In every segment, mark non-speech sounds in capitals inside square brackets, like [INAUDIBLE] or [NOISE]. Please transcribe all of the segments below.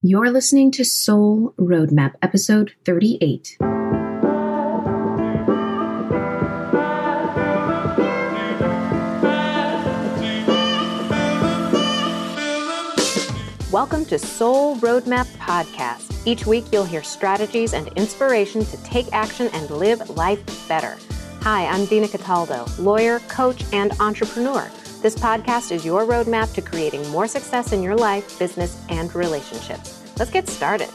You're listening to Soul Roadmap, episode 38. Welcome to Soul Roadmap Podcast. Each week, you'll hear strategies and inspiration to take action and live life better. Hi, I'm Dina Cataldo, lawyer, coach, and entrepreneur. This podcast is your roadmap to creating more success in your life, business, and relationships. Let's get started.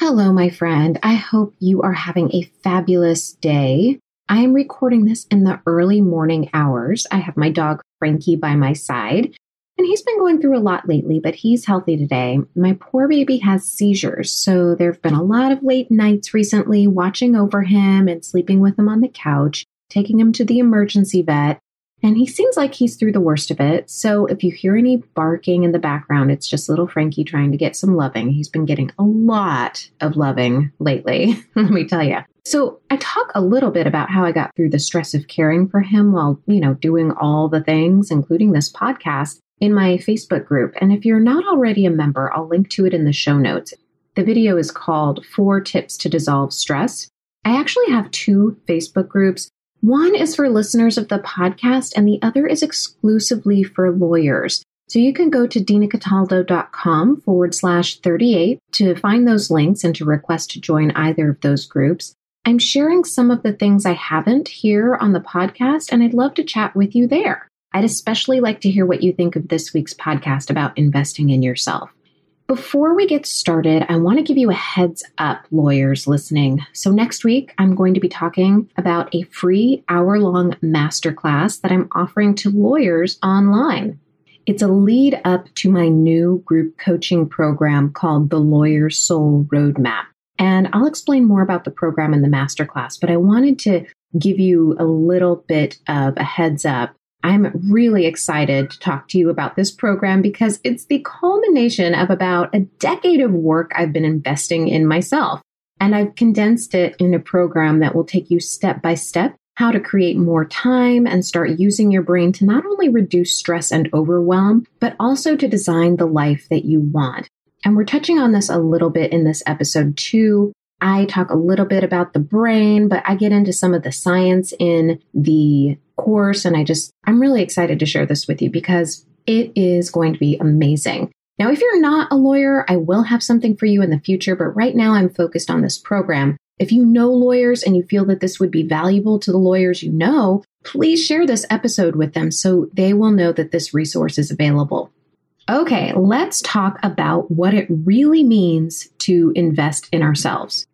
Hello, my friend. I hope you are having a fabulous day. I am recording this in the early morning hours. I have my dog Frankie by my side, and he's been going through a lot lately, but he's healthy today. My poor baby has seizures, so there have been a lot of late nights recently watching over him and sleeping with him on the couch, taking him to the emergency vet. And he seems like he's through the worst of it. So if you hear any barking in the background, it's just little Frankie trying to get some loving. He's been getting a lot of loving lately, [LAUGHS] let me tell you. So I talk a little bit about how I got through the stress of caring for him while, you know, doing all the things, including this podcast in my Facebook group. And if you're not already a member, I'll link to it in the show notes. The video is called Four Tips to Dissolve Stress. I actually have two Facebook groups. One is for listeners of the podcast, and the other is exclusively for lawyers. So you can go to dinacataldo.com forward slash 38 to find those links and to request to join either of those groups. I'm sharing some of the things I haven't here on the podcast, and I'd love to chat with you there. I'd especially like to hear what you think of this week's podcast about investing in yourself. Before we get started, I want to give you a heads up, lawyers listening. So, next week, I'm going to be talking about a free hour long masterclass that I'm offering to lawyers online. It's a lead up to my new group coaching program called the Lawyer Soul Roadmap. And I'll explain more about the program in the masterclass, but I wanted to give you a little bit of a heads up I'm really excited to talk to you about this program because it's the culmination of about a decade of work I've been investing in myself. And I've condensed it in a program that will take you step by step how to create more time and start using your brain to not only reduce stress and overwhelm, but also to design the life that you want. And we're touching on this a little bit in this episode too. I talk a little bit about the brain, but I get into some of the science in the course. And I just, I'm really excited to share this with you because it is going to be amazing. Now, if you're not a lawyer, I will have something for you in the future, but right now I'm focused on this program. If you know lawyers and you feel that this would be valuable to the lawyers you know, please share this episode with them so they will know that this resource is available. Okay, let's talk about what it really means to invest in ourselves.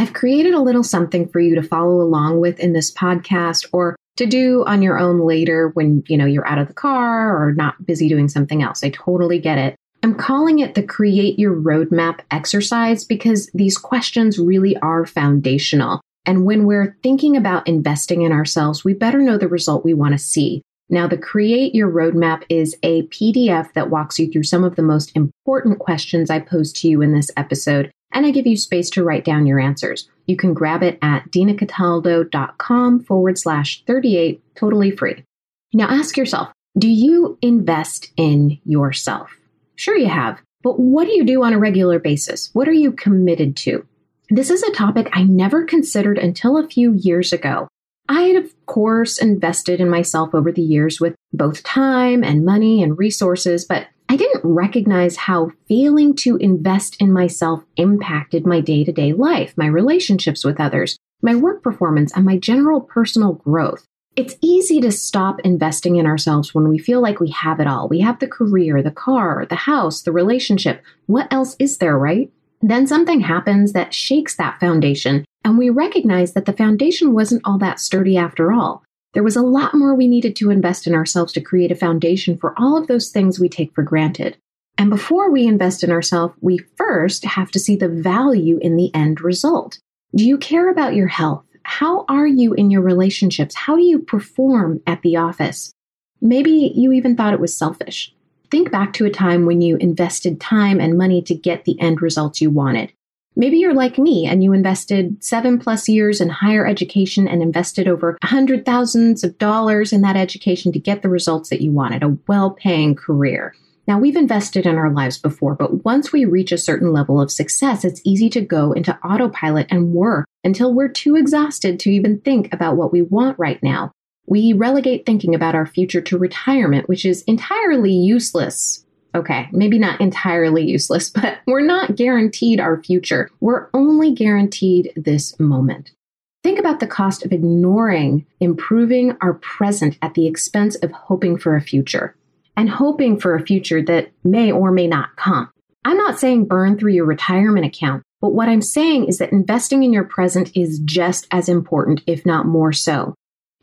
I've created a little something for you to follow along with in this podcast or to do on your own later when, you know, you're out of the car or not busy doing something else. I totally get it. I'm calling it the create your roadmap exercise because these questions really are foundational. And when we're thinking about investing in ourselves, we better know the result we want to see. Now, the Create Your Roadmap is a PDF that walks you through some of the most important questions I posed to you in this episode and I give you space to write down your answers. You can grab it at dinacataldo.com forward slash 38, totally free. Now ask yourself, do you invest in yourself? Sure, you have, but what do you do on a regular basis? What are you committed to? This is a topic I never considered until a few years ago. I had, of course, invested in myself over the years with both time and money and resources, but I didn't recognize how failing to invest in myself impacted my day to day life, my relationships with others, my work performance, and my general personal growth. It's easy to stop investing in ourselves when we feel like we have it all. We have the career, the car, the house, the relationship. What else is there, right? Then something happens that shakes that foundation, and we recognize that the foundation wasn't all that sturdy after all. There was a lot more we needed to invest in ourselves to create a foundation for all of those things we take for granted. And before we invest in ourselves, we first have to see the value in the end result. Do you care about your health? How are you in your relationships? How do you perform at the office? Maybe you even thought it was selfish. Think back to a time when you invested time and money to get the end results you wanted. Maybe you're like me and you invested seven plus years in higher education and invested over a hundred thousands of dollars in that education to get the results that you wanted, a well paying career. Now, we've invested in our lives before, but once we reach a certain level of success, it's easy to go into autopilot and work until we're too exhausted to even think about what we want right now. We relegate thinking about our future to retirement, which is entirely useless. Okay, maybe not entirely useless, [LAUGHS] but we're not guaranteed our future. We're only guaranteed this moment. Think about the cost of ignoring improving our present at the expense of hoping for a future and hoping for a future that may or may not come. I'm not saying burn through your retirement account, but what I'm saying is that investing in your present is just as important, if not more so.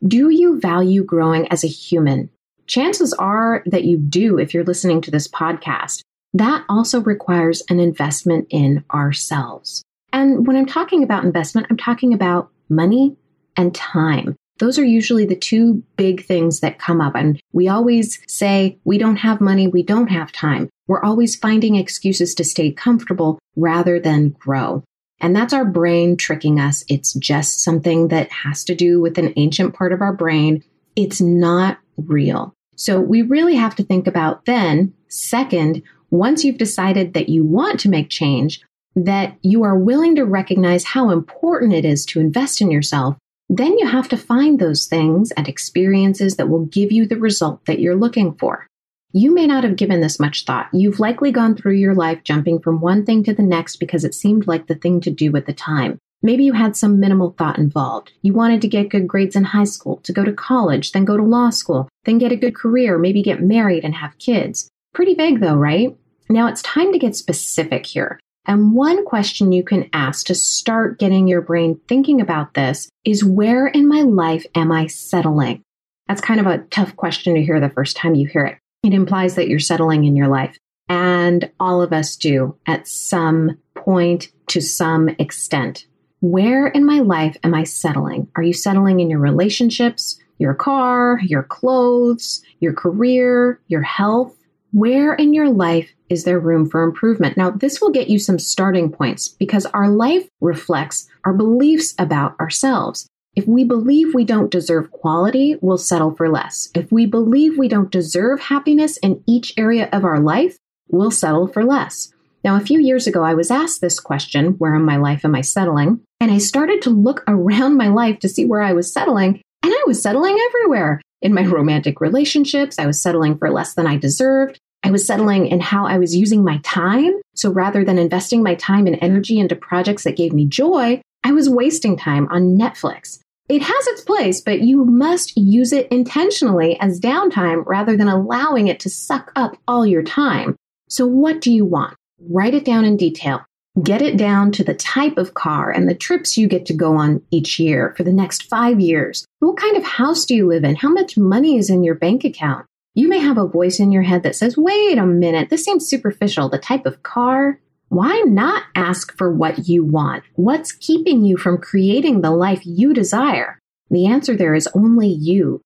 Do you value growing as a human? Chances are that you do if you're listening to this podcast. That also requires an investment in ourselves. And when I'm talking about investment, I'm talking about money and time. Those are usually the two big things that come up. And we always say, we don't have money, we don't have time. We're always finding excuses to stay comfortable rather than grow. And that's our brain tricking us. It's just something that has to do with an ancient part of our brain. It's not real. So we really have to think about then, second, once you've decided that you want to make change, that you are willing to recognize how important it is to invest in yourself then you have to find those things and experiences that will give you the result that you're looking for. You may not have given this much thought. You've likely gone through your life jumping from one thing to the next because it seemed like the thing to do at the time. Maybe you had some minimal thought involved. You wanted to get good grades in high school, to go to college, then go to law school, then get a good career, maybe get married and have kids. Pretty vague though, right? Now it's time to get specific here. And one question you can ask to start getting your brain thinking about this is where in my life am I settling? That's kind of a tough question to hear the first time you hear it. It implies that you're settling in your life. And all of us do at some point to some extent. Where in my life am I settling? Are you settling in your relationships, your car, your clothes, your career, your health? Where in your life is there room for improvement? Now, this will get you some starting points because our life reflects our beliefs about ourselves. If we believe we don't deserve quality, we'll settle for less. If we believe we don't deserve happiness in each area of our life, we'll settle for less. Now, a few years ago, I was asked this question Where in my life am I settling? And I started to look around my life to see where I was settling, and I was settling everywhere. In my romantic relationships, I was settling for less than I deserved. I was settling in how I was using my time. So rather than investing my time and energy into projects that gave me joy, I was wasting time on Netflix. It has its place, but you must use it intentionally as downtime rather than allowing it to suck up all your time. So what do you want? Write it down in detail. Get it down to the type of car and the trips you get to go on each year for the next five years. What kind of house do you live in? How much money is in your bank account? You may have a voice in your head that says, wait a minute, this seems superficial. The type of car? Why not ask for what you want? What's keeping you from creating the life you desire? The answer there is only you.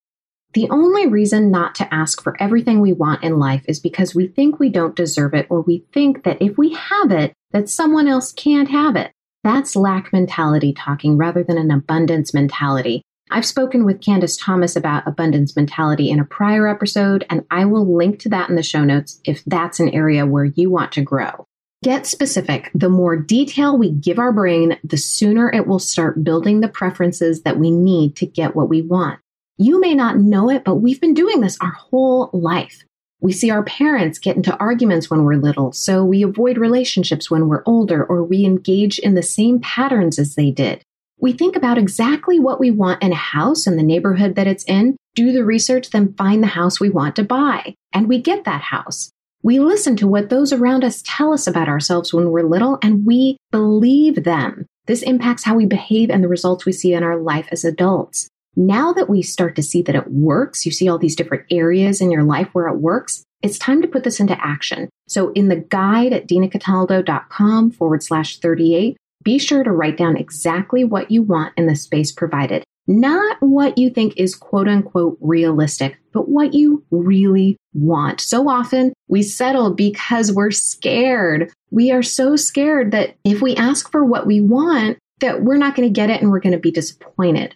The only reason not to ask for everything we want in life is because we think we don't deserve it or we think that if we have it, that someone else can't have it. That's lack mentality talking rather than an abundance mentality. I've spoken with Candace Thomas about abundance mentality in a prior episode, and I will link to that in the show notes if that's an area where you want to grow. Get specific. The more detail we give our brain, the sooner it will start building the preferences that we need to get what we want. You may not know it, but we've been doing this our whole life. We see our parents get into arguments when we're little, so we avoid relationships when we're older, or we engage in the same patterns as they did. We think about exactly what we want in a house and the neighborhood that it's in, do the research, then find the house we want to buy. And we get that house. We listen to what those around us tell us about ourselves when we're little and we believe them. This impacts how we behave and the results we see in our life as adults. Now that we start to see that it works, you see all these different areas in your life where it works, it's time to put this into action. So in the guide at dinacataldo.com forward slash 38, be sure to write down exactly what you want in the space provided. not what you think is quote unquote realistic, but what you really want. So often we settle because we're scared. We are so scared that if we ask for what we want, that we're not going to get it and we're going to be disappointed.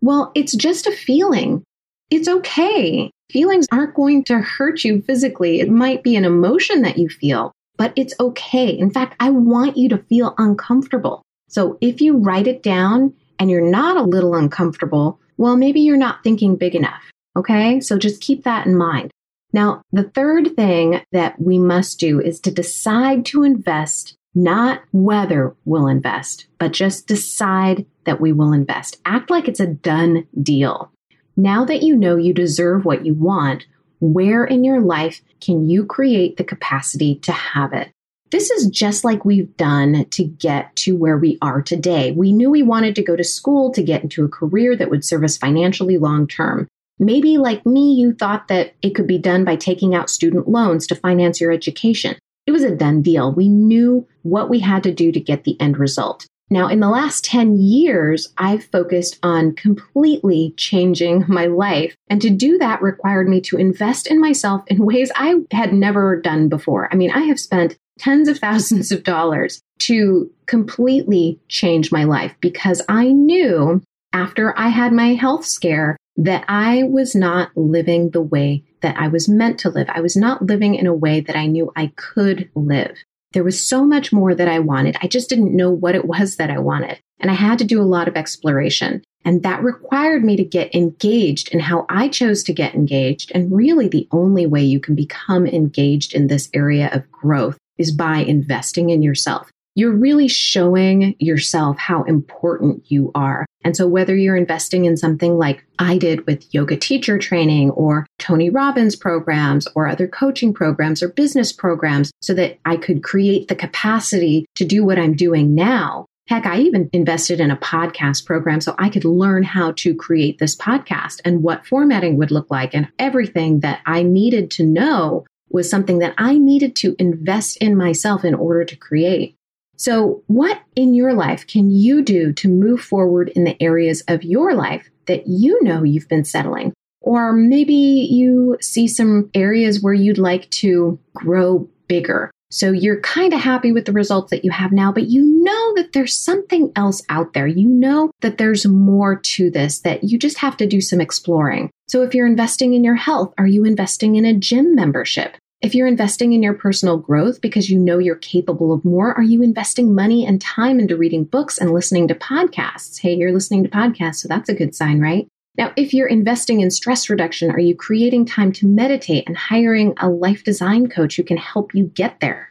Well, it's just a feeling. It's okay. Feelings aren't going to hurt you physically. It might be an emotion that you feel, but it's okay. In fact, I want you to feel uncomfortable. So if you write it down and you're not a little uncomfortable, well, maybe you're not thinking big enough. Okay. So just keep that in mind. Now, the third thing that we must do is to decide to invest, not whether we'll invest, but just decide that we will invest. Act like it's a done deal. Now that you know you deserve what you want, where in your life can you create the capacity to have it? This is just like we've done to get to where we are today. We knew we wanted to go to school to get into a career that would serve us financially long term. Maybe, like me, you thought that it could be done by taking out student loans to finance your education. It was a done deal. We knew what we had to do to get the end result. Now, in the last 10 years, I've focused on completely changing [LAUGHS] my life. And to do that required me to invest in myself in [LAUGHS] ways I had never done before. I mean, I have spent tens of thousands of dollars to completely change my life because I knew after I had my health scare that I was not living the way that I was meant to live. I was not living in a way that I knew I could live. There was so much more that I wanted. I just didn't know what it was that I wanted. And I had to do a lot of exploration. And that required me to get engaged in how I chose to get engaged. And really, the only way you can become engaged in this area of growth is by investing in yourself you're really showing yourself how important you are. And so whether you're investing in something like I did with yoga teacher training or Tony Robbins programs or other coaching programs or business programs so that I could create the capacity to do what I'm doing now. Heck, I even invested in a podcast program so I could learn how to create this podcast and what formatting would look like and everything that I needed to know was something that I needed to invest in myself in order to create. So, what in your life can you do to move forward in the areas of your life that you know you've been settling? Or maybe you see some areas where you'd like to grow bigger. So you're kind of happy with the results that you have now, but you know that there's something else out there. You know that there's more to this, that you just have to do some exploring. So if you're investing in your health, are you investing in a gym membership? If you're investing in your personal growth because you know you're capable of more, are you investing money and time into reading books and listening to podcasts? Hey, you're listening to podcasts, so that's a good sign, right? Now, if you're investing in stress reduction, are you creating time to meditate and hiring a life design coach who can help you get there?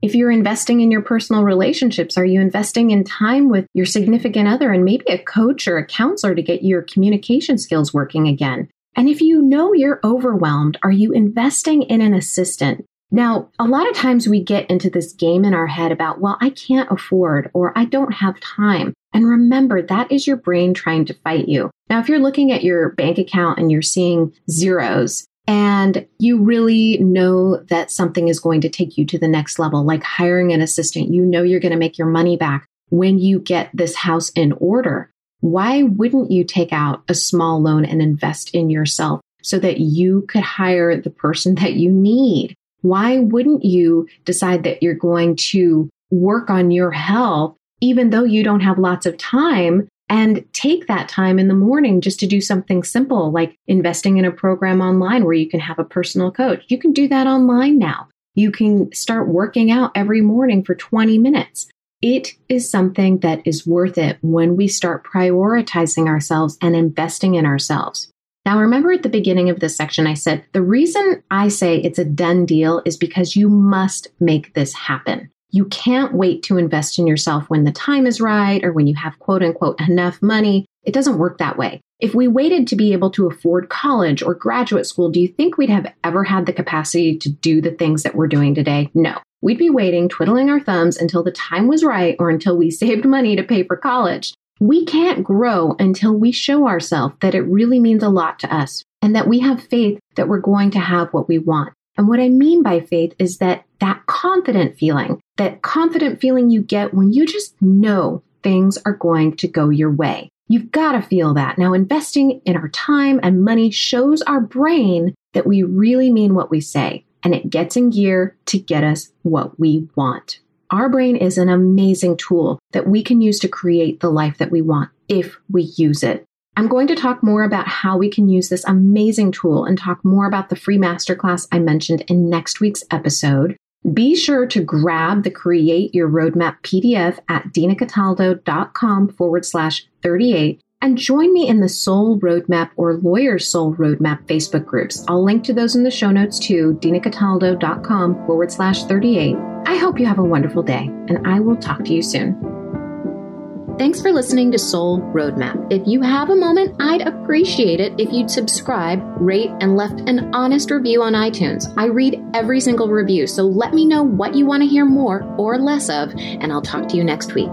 If you're investing in your personal relationships, are you investing in time with your significant other and maybe a coach or a counselor to get your communication skills working again? And if you know you're overwhelmed, are you investing in an assistant? Now, a lot of times we get into this game in our head about, well, I can't afford or I don't have time. And remember, that is your brain trying to fight you. Now, if you're looking at your bank account and you're seeing zeros, and you really know that something is going to take you to the next level, like hiring an assistant, you know you're going to make your money back when you get this house in order why wouldn't you take out a small loan and invest in yourself so that you could hire the person that you need? Why wouldn't you decide that you're going to work on your health, even though you don't have lots of time? And take that time in the morning just to do something simple like investing in a program online where you can have a personal coach. You can do that online now. You can start working out every morning for 20 minutes. It is something that is worth it when we start prioritizing ourselves and investing in ourselves. Now, remember at the beginning of this section, I said the reason I say it's a done deal is because you must make this happen. You can't wait to invest in yourself when the time is right or when you have quote unquote enough money. It doesn't work that way. If we waited to be able to afford college or graduate school, do you think we'd have ever had the capacity to do the things that we're doing today? No. We'd be waiting, twiddling our thumbs until the time was right or until we [LAUGHS] saved money to pay for college. We can't grow until we show ourselves that it really means a lot to us and that we have faith that we're going to have what we want. And what I mean by faith is that that confident feeling, that confident feeling you get when you just know things are going to go your way. You've got to feel that. Now, investing in our time and money shows our brain that we really mean what we say, and it gets in gear to get us what we want. Our brain is an amazing tool that we can use to create the life that we want if we use it. I'm going to talk more about how we can use this amazing tool and talk more about the free masterclass I mentioned in next week's episode. Be sure to grab the Create Your Roadmap PDF at dinacataldo.com forward slash 38 and join me in the Soul Roadmap or Lawyer Soul Roadmap Facebook groups. I'll link to those in the show notes too, dinacataldo.com forward slash 38. I hope you have a wonderful day, and I will talk to you soon. Thanks for listening to Soul Roadmap. If you have a moment, I'd appreciate it if you'd subscribe, rate, and left an honest review on iTunes. I read every single review, so let me know what you want to hear more or less of, and I'll talk to you next week.